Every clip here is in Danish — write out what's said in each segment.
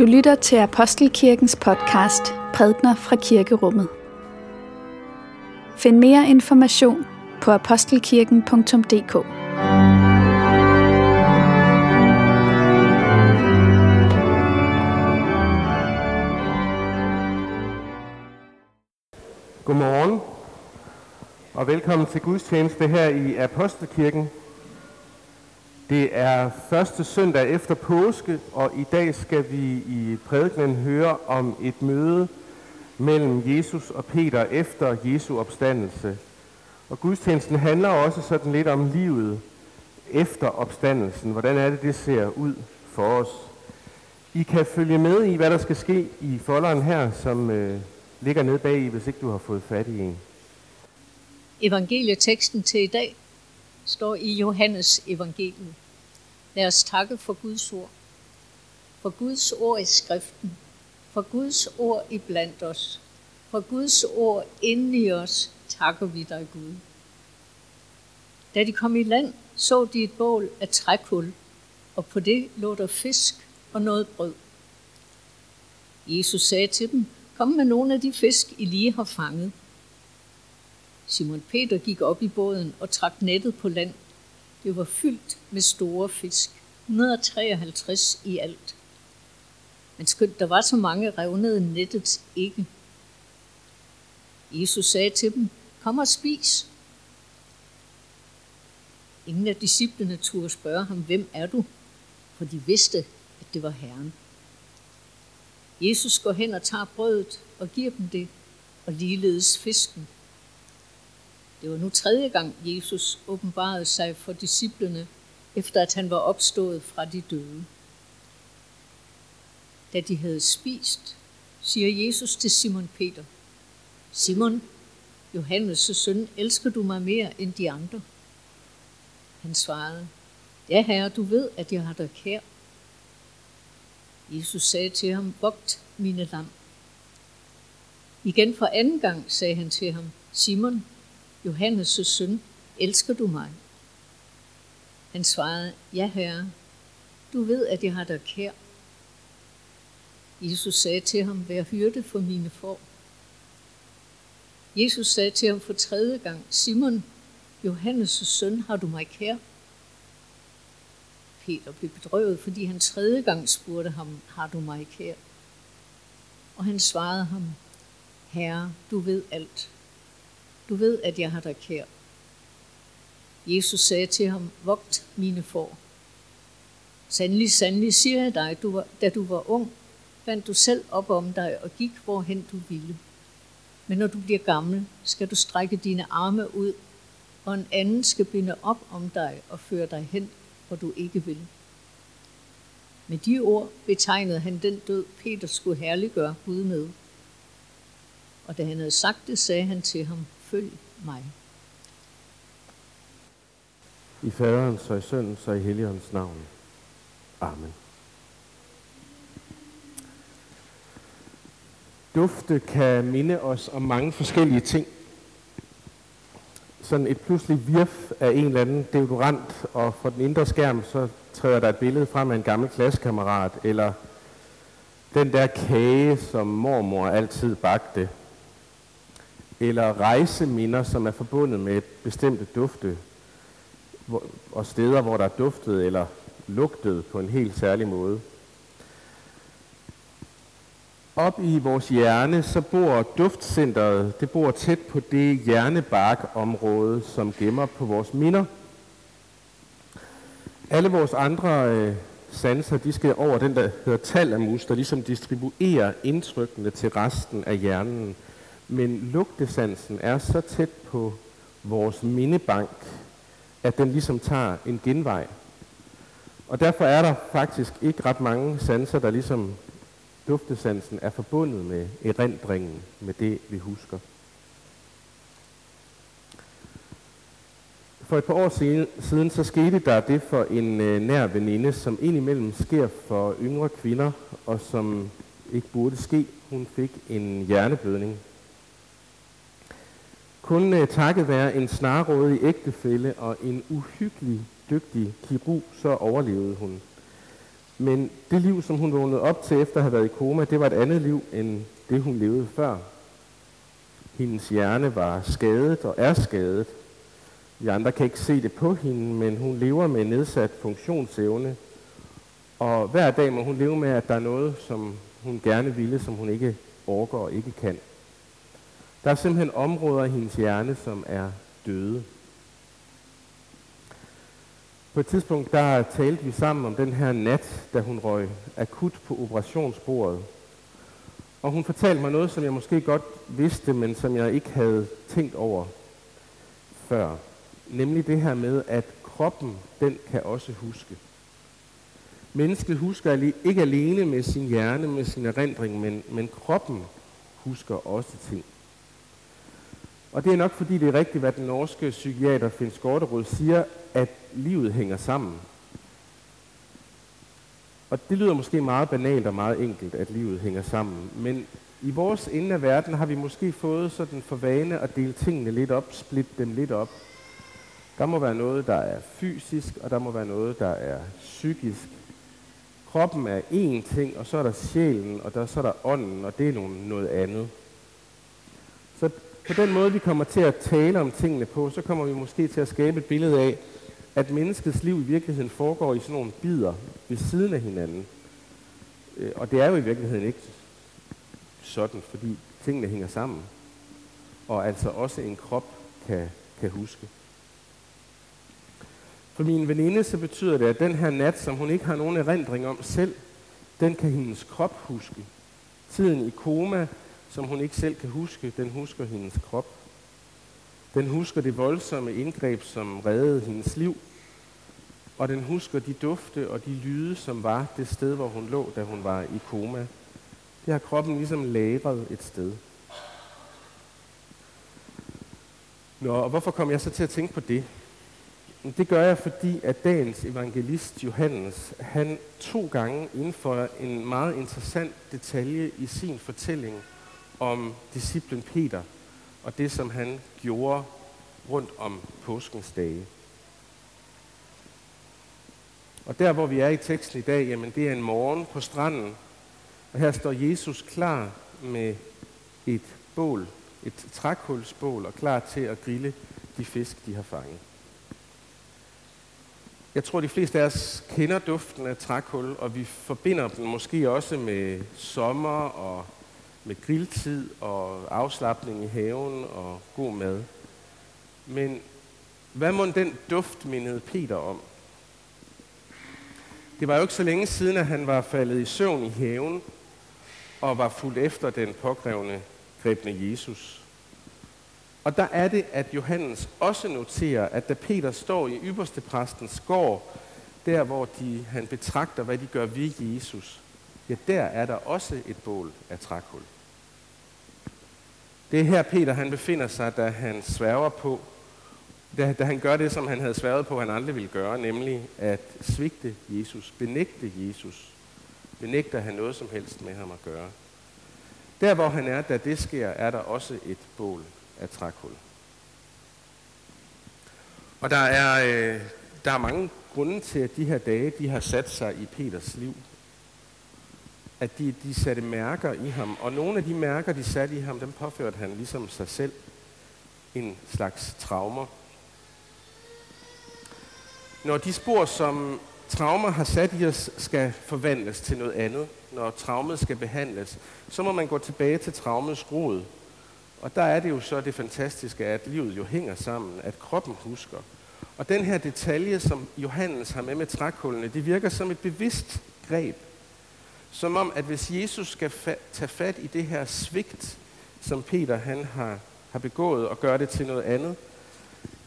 Du lytter til Apostelkirkens podcast Prædner fra Kirkerummet. Find mere information på apostelkirken.dk. Godmorgen og velkommen til gudstjeneste her i Apostelkirken. Det er første søndag efter påske, og i dag skal vi i prædikenen høre om et møde mellem Jesus og Peter efter Jesu opstandelse. Og gudstjenesten handler også sådan lidt om livet efter opstandelsen. Hvordan er det, det ser ud for os? I kan følge med i, hvad der skal ske i folderen her, som øh, ligger nede bag i, hvis ikke du har fået fat i en. Evangelieteksten til i dag står i Johannes evangeliet. Lad os takke for Guds ord. For Guds ord i skriften. For Guds ord i blandt os. For Guds ord inde i os takker vi dig, Gud. Da de kom i land, så de et bål af trækul, og på det lå der fisk og noget brød. Jesus sagde til dem, kom med nogle af de fisk, I lige har fanget. Simon Peter gik op i båden og trak nettet på land. Det var fyldt med store fisk. 153 i alt. Men skønt der var så mange, revnede nettet ikke. Jesus sagde til dem, kom og spis. Ingen af disciplene turde spørge ham, hvem er du? For de vidste, at det var Herren. Jesus går hen og tager brødet og giver dem det, og ligeledes fisken. Det var nu tredje gang, Jesus åbenbarede sig for disciplene, efter at han var opstået fra de døde. Da de havde spist, siger Jesus til Simon Peter, Simon, Johannes' søn, elsker du mig mere end de andre? Han svarede, Ja, herre, du ved, at jeg har dig kær. Jesus sagde til ham, vogt mine lam. Igen for anden gang sagde han til ham, Simon, Johannes' søn, elsker du mig? Han svarede, ja herre, du ved, at jeg har dig kær. Jesus sagde til ham, vær hyrde for mine får. Jesus sagde til ham for tredje gang, Simon, Johannes' søn, har du mig kær? Peter blev bedrøvet, fordi han tredje gang spurgte ham, har du mig kær? Og han svarede ham, Herre, du ved alt. Du ved, at jeg har dig kær. Jesus sagde til ham, vogt mine får. Sandelig, sandelig siger jeg dig, du var, da du var ung, fandt du selv op om dig og gik, hvorhen du ville. Men når du bliver gammel, skal du strække dine arme ud, og en anden skal binde op om dig og føre dig hen, hvor du ikke vil. Med de ord betegnede han den død, Peter skulle herliggøre Gud med. Og da han havde sagt det, sagde han til ham, følg mig. I faderens og i søndens og i heligåndens navn. Amen. Dufte kan minde os om mange forskellige ting. Sådan et pludselig virf af en eller anden deodorant, og for den indre skærm, så træder der et billede frem af en gammel klassekammerat, eller den der kage, som mormor altid bagte, eller rejseminder, som er forbundet med bestemte dufte, og steder, hvor der er duftet eller lugtet på en helt særlig måde. Op i vores hjerne, så bor duftcenteret, det bor tæt på det hjernebarkområde, som gemmer på vores minder. Alle vores andre øh, sanser, de skal over den, der hedder talamus, der ligesom distribuerer indtrykkene til resten af hjernen. Men lugtesansen er så tæt på vores mindebank, at den ligesom tager en genvej. Og derfor er der faktisk ikke ret mange sanser, der ligesom duftesansen er forbundet med erindringen, med det vi husker. For et par år siden, så skete der det for en øh, nær veninde, som indimellem sker for yngre kvinder, og som ikke burde ske. Hun fik en hjerneblødning kun uh, takket være en snarrådig ægtefælle og en uhyggelig dygtig kirurg, så overlevede hun. Men det liv, som hun vågnede op til efter at have været i koma, det var et andet liv end det, hun levede før. Hendes hjerne var skadet og er skadet. Vi andre kan ikke se det på hende, men hun lever med nedsat funktionsevne. Og hver dag må hun leve med, at der er noget, som hun gerne ville, som hun ikke orker og ikke kan. Der er simpelthen områder i hendes hjerne, som er døde. På et tidspunkt, der talte vi sammen om den her nat, da hun røg akut på operationsbordet. Og hun fortalte mig noget, som jeg måske godt vidste, men som jeg ikke havde tænkt over før. Nemlig det her med, at kroppen, den kan også huske. Mennesket husker ikke alene med sin hjerne, med sin erindring, men, men kroppen husker også ting. Og det er nok fordi, det er rigtigt, hvad den norske psykiater Finn Skorterud siger, at livet hænger sammen. Og det lyder måske meget banalt og meget enkelt, at livet hænger sammen. Men i vores ende af verden har vi måske fået sådan for vane at dele tingene lidt op, splitte dem lidt op. Der må være noget, der er fysisk, og der må være noget, der er psykisk. Kroppen er én ting, og så er der sjælen, og der, så er der ånden, og det er nogen, noget andet. Så på den måde, vi kommer til at tale om tingene på, så kommer vi måske til at skabe et billede af, at menneskets liv i virkeligheden foregår i sådan nogle bidder ved siden af hinanden. Øh, og det er jo i virkeligheden ikke sådan, fordi tingene hænger sammen. Og altså også en krop kan, kan huske. For min veninde så betyder det, at den her nat, som hun ikke har nogen erindring om selv, den kan hendes krop huske. Tiden i koma, som hun ikke selv kan huske, den husker hendes krop. Den husker det voldsomme indgreb, som reddede hendes liv. Og den husker de dufte og de lyde, som var det sted, hvor hun lå, da hun var i koma. Det har kroppen ligesom lagret et sted. Nå, og hvorfor kom jeg så til at tænke på det? Det gør jeg, fordi at dagens evangelist Johannes, han to gange indfører en meget interessant detalje i sin fortælling om disciplen Peter og det, som han gjorde rundt om påskens dage. Og der, hvor vi er i teksten i dag, jamen det er en morgen på stranden, og her står Jesus klar med et bål, et trækulsbål, og klar til at grille de fisk, de har fanget. Jeg tror, de fleste af os kender duften af trækul, og vi forbinder den måske også med sommer og med grilltid og afslappning i haven og god mad. Men hvad må den duft mindede Peter om? Det var jo ikke så længe siden, at han var faldet i søvn i haven og var fuldt efter den pågrebne grebne Jesus. Og der er det, at Johannes også noterer, at da Peter står i ypperste præstens gård, der hvor de, han betragter, hvad de gør ved Jesus, ja, der er der også et bål af trækul. Det er her Peter han befinder sig, da han sværger på, da, da han gør det, som han havde sværget på, han aldrig ville gøre, nemlig at svigte Jesus, benægte Jesus. Benægter han noget som helst med ham at gøre. Der hvor han er, da det sker, er der også et bål af trækul. Og der er, øh, der er mange grunde til, at de her dage de har sat sig i Peters liv. At de, de satte mærker i ham, og nogle af de mærker, de satte i ham, dem påførte han ligesom sig selv en slags traumer. Når de spor, som traumer har sat i os, skal forvandles til noget andet, når traumet skal behandles, så må man gå tilbage til traumets rod. Og der er det jo så det fantastiske, at livet jo hænger sammen, at kroppen husker. Og den her detalje, som Johannes har med med trækullene, det virker som et bevidst greb. Som om, at hvis Jesus skal fa- tage fat i det her svigt, som Peter han har, har begået, og gøre det til noget andet,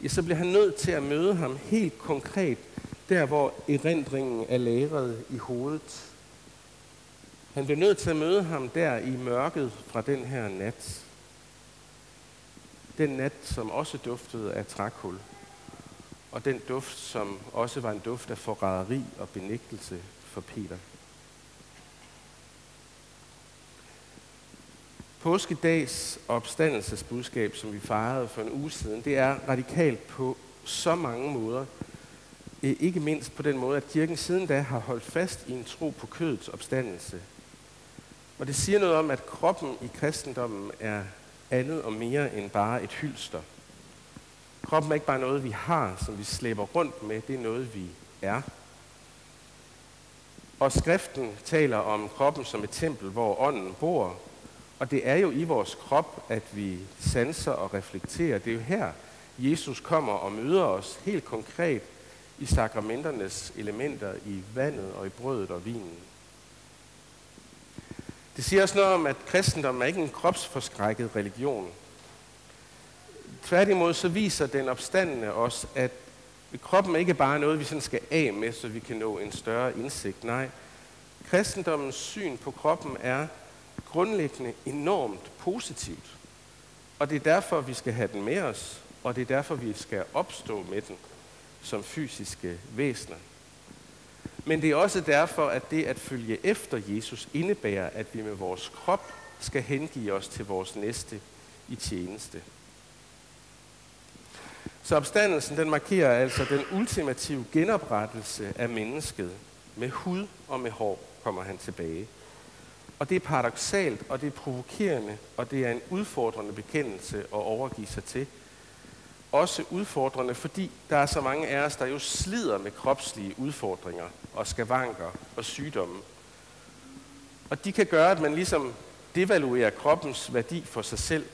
ja, så bliver han nødt til at møde ham helt konkret, der hvor erindringen er lagret i hovedet. Han bliver nødt til at møde ham der i mørket fra den her nat. Den nat, som også duftede af trækul. Og den duft, som også var en duft af forræderi og benægtelse for Peter. Påskedags opstandelsesbudskab, som vi fejrede for en uge siden, det er radikalt på så mange måder. Eh, ikke mindst på den måde, at kirken siden da har holdt fast i en tro på kødets opstandelse. Og det siger noget om, at kroppen i kristendommen er andet og mere end bare et hylster. Kroppen er ikke bare noget, vi har, som vi slæber rundt med. Det er noget, vi er. Og skriften taler om kroppen som et tempel, hvor ånden bor. Og det er jo i vores krop, at vi sanser og reflekterer. Det er jo her, Jesus kommer og møder os helt konkret i sakramenternes elementer, i vandet og i brødet og vinen. Det siger også noget om, at kristendommen er ikke en kropsforskrækket religion. Tværtimod så viser den opstandende os, at kroppen ikke bare noget, vi sådan skal af med, så vi kan nå en større indsigt. Nej, kristendommens syn på kroppen er grundlæggende enormt positivt. Og det er derfor, vi skal have den med os, og det er derfor, vi skal opstå med den som fysiske væsener. Men det er også derfor, at det at følge efter Jesus indebærer, at vi med vores krop skal hengive os til vores næste i tjeneste. Så opstandelsen den markerer altså den ultimative genoprettelse af mennesket. Med hud og med hår kommer han tilbage. Og det er paradoxalt, og det er provokerende, og det er en udfordrende bekendelse at overgive sig til. Også udfordrende, fordi der er så mange af os, der jo slider med kropslige udfordringer og skavanker og sygdomme. Og de kan gøre, at man ligesom devaluerer kroppens værdi for sig selv,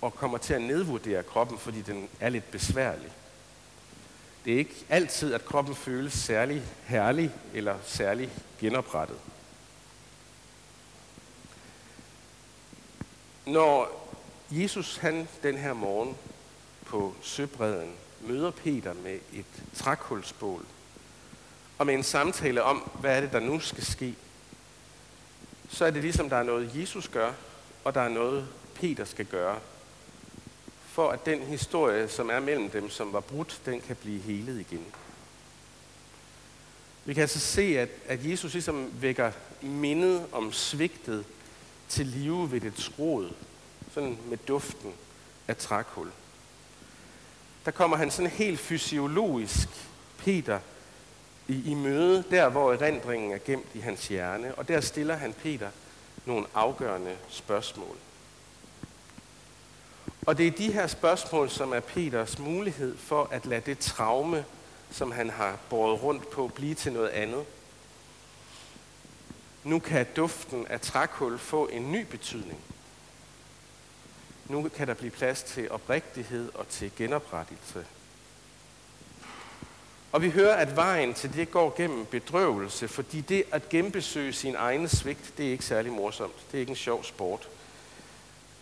og kommer til at nedvurdere kroppen, fordi den er lidt besværlig. Det er ikke altid, at kroppen føles særlig herlig eller særlig genoprettet. Når Jesus han den her morgen på søbredden møder Peter med et trækulsbål og med en samtale om, hvad er det, der nu skal ske, så er det ligesom, der er noget, Jesus gør, og der er noget, Peter skal gøre, for at den historie, som er mellem dem, som var brudt, den kan blive helet igen. Vi kan altså se, at, at Jesus ligesom vækker mindet om svigtet til live ved et rod, sådan med duften af trækul. Der kommer han sådan helt fysiologisk, Peter, i, i møde, der hvor erindringen er gemt i hans hjerne, og der stiller han Peter nogle afgørende spørgsmål. Og det er de her spørgsmål, som er Peters mulighed for at lade det traume, som han har båret rundt på, blive til noget andet. Nu kan duften af trækul få en ny betydning. Nu kan der blive plads til oprigtighed og til genoprettelse. Og vi hører, at vejen til det går gennem bedrøvelse, fordi det at genbesøge sin egen svigt, det er ikke særlig morsomt. Det er ikke en sjov sport.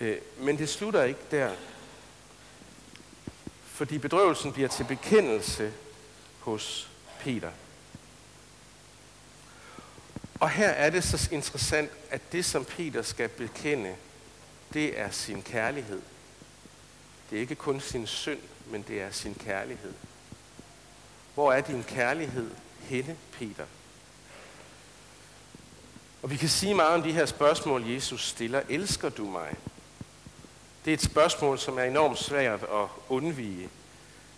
Øh, men det slutter ikke der. Fordi bedrøvelsen bliver til bekendelse hos Peter. Og her er det så interessant, at det, som Peter skal bekende, det er sin kærlighed. Det er ikke kun sin synd, men det er sin kærlighed. Hvor er din kærlighed henne, Peter? Og vi kan sige meget om de her spørgsmål, Jesus stiller. Elsker du mig? Det er et spørgsmål, som er enormt svært at undvige.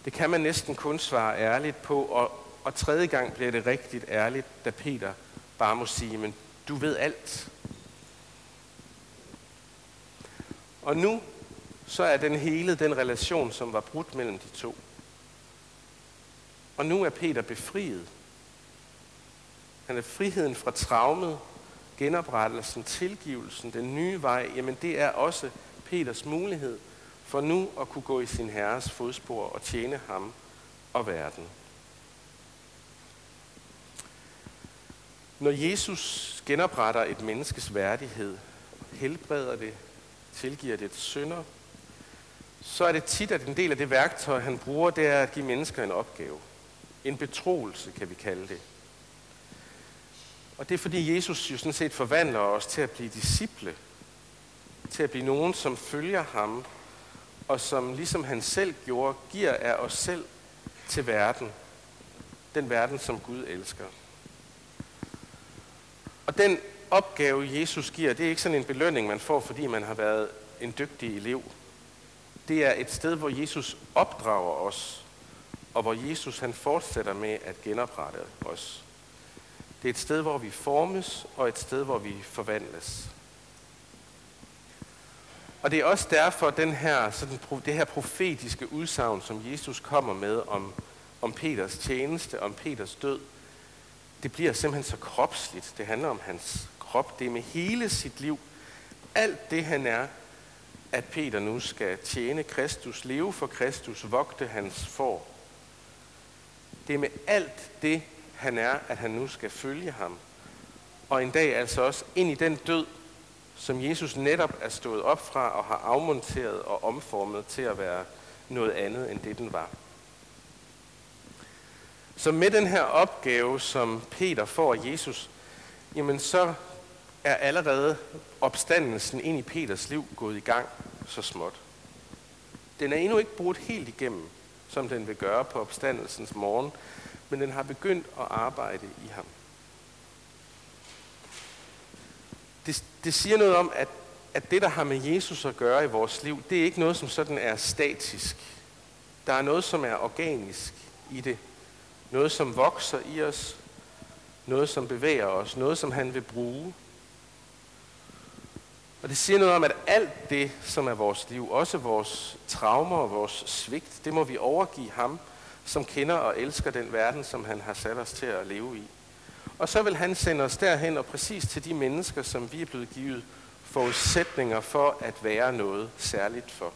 Det kan man næsten kun svare ærligt på, og, og tredje gang bliver det rigtigt ærligt, da Peter bare må sige, men du ved alt. Og nu så er den hele den relation, som var brudt mellem de to. Og nu er Peter befriet. Han er friheden fra traumet, genoprettelsen, tilgivelsen, den nye vej. Jamen det er også Peters mulighed for nu at kunne gå i sin herres fodspor og tjene ham og verden. Når Jesus genopretter et menneskes værdighed, helbreder det, tilgiver det synder, så er det tit, at en del af det værktøj, han bruger, det er at give mennesker en opgave. En betroelse, kan vi kalde det. Og det er fordi Jesus jo sådan set forvandler os til at blive disciple. Til at blive nogen, som følger ham, og som ligesom han selv gjorde, giver af os selv til verden. Den verden, som Gud elsker. Den opgave, Jesus giver, det er ikke sådan en belønning, man får, fordi man har været en dygtig elev. Det er et sted, hvor Jesus opdrager os og hvor Jesus han fortsætter med at genoprette os. Det er et sted, hvor vi formes, og et sted, hvor vi forvandles. Og det er også derfor, den her, sådan, det her profetiske udsagn, som Jesus kommer med om, om Peters tjeneste, om Peters død, det bliver simpelthen så kropsligt. Det handler om hans krop. Det er med hele sit liv. Alt det, han er, at Peter nu skal tjene Kristus, leve for Kristus, vogte hans for. Det er med alt det, han er, at han nu skal følge ham. Og en dag altså også ind i den død, som Jesus netop er stået op fra og har afmonteret og omformet til at være noget andet end det, den var. Så med den her opgave, som Peter får af Jesus, jamen så er allerede opstandelsen ind i Peters liv gået i gang så småt. Den er endnu ikke brudt helt igennem, som den vil gøre på opstandelsens morgen, men den har begyndt at arbejde i ham. Det, det siger noget om, at, at det, der har med Jesus at gøre i vores liv, det er ikke noget, som sådan er statisk. Der er noget, som er organisk i det. Noget, som vokser i os. Noget, som bevæger os. Noget, som han vil bruge. Og det siger noget om, at alt det, som er vores liv, også vores traumer og vores svigt, det må vi overgive ham, som kender og elsker den verden, som han har sat os til at leve i. Og så vil han sende os derhen og præcis til de mennesker, som vi er blevet givet forudsætninger for at være noget særligt for.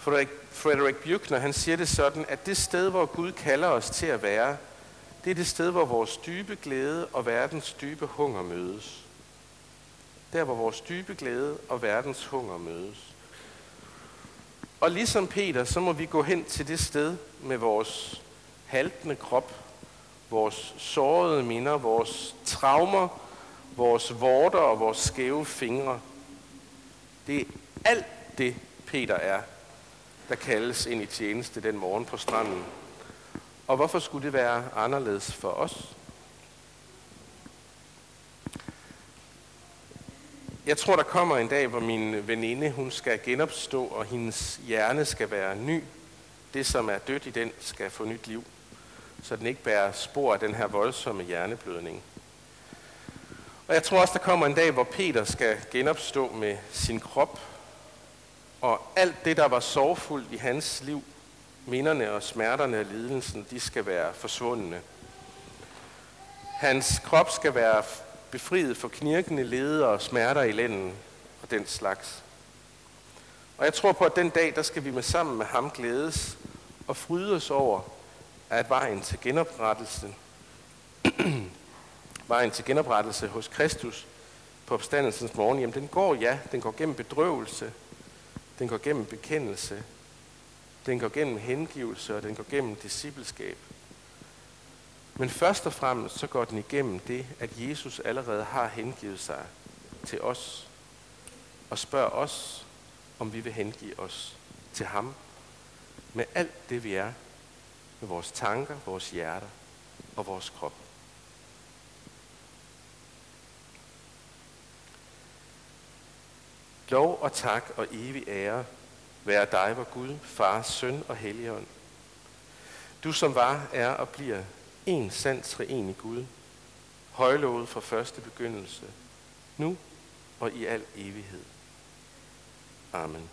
Frederik, Frederick han siger det sådan, at det sted, hvor Gud kalder os til at være, det er det sted, hvor vores dybe glæde og verdens dybe hunger mødes. Der, hvor vores dybe glæde og verdens hunger mødes. Og ligesom Peter, så må vi gå hen til det sted med vores haltende krop, vores sårede minder, vores traumer, vores vorter og vores skæve fingre. Det er alt det, Peter er, der kaldes ind i tjeneste den morgen på stranden. Og hvorfor skulle det være anderledes for os? Jeg tror, der kommer en dag, hvor min veninde hun skal genopstå, og hendes hjerne skal være ny. Det, som er dødt i den, skal få nyt liv, så den ikke bærer spor af den her voldsomme hjerneblødning. Og jeg tror også, der kommer en dag, hvor Peter skal genopstå med sin krop, og alt det, der var sorgfuldt i hans liv, minderne og smerterne og lidelsen, de skal være forsvundne. Hans krop skal være befriet for knirkende leder og smerter i lænden og den slags. Og jeg tror på, at den dag, der skal vi med sammen med ham glædes og fryde os over, at vejen til genoprettelse, vejen til genoprettelse hos Kristus på opstandelsens morgen, jamen den går, ja, den går gennem bedrøvelse, den går gennem bekendelse, den går gennem hengivelse, og den går gennem discipleskab. Men først og fremmest så går den igennem det, at Jesus allerede har hengivet sig til os og spørger os, om vi vil hengive os til ham med alt det, vi er, med vores tanker, vores hjerter og vores krop. Lov og tak og evig ære være dig, vor Gud, Far, Søn og Helligånd. Du som var, er og bliver en sand treenig Gud, højlovet fra første begyndelse, nu og i al evighed. Amen.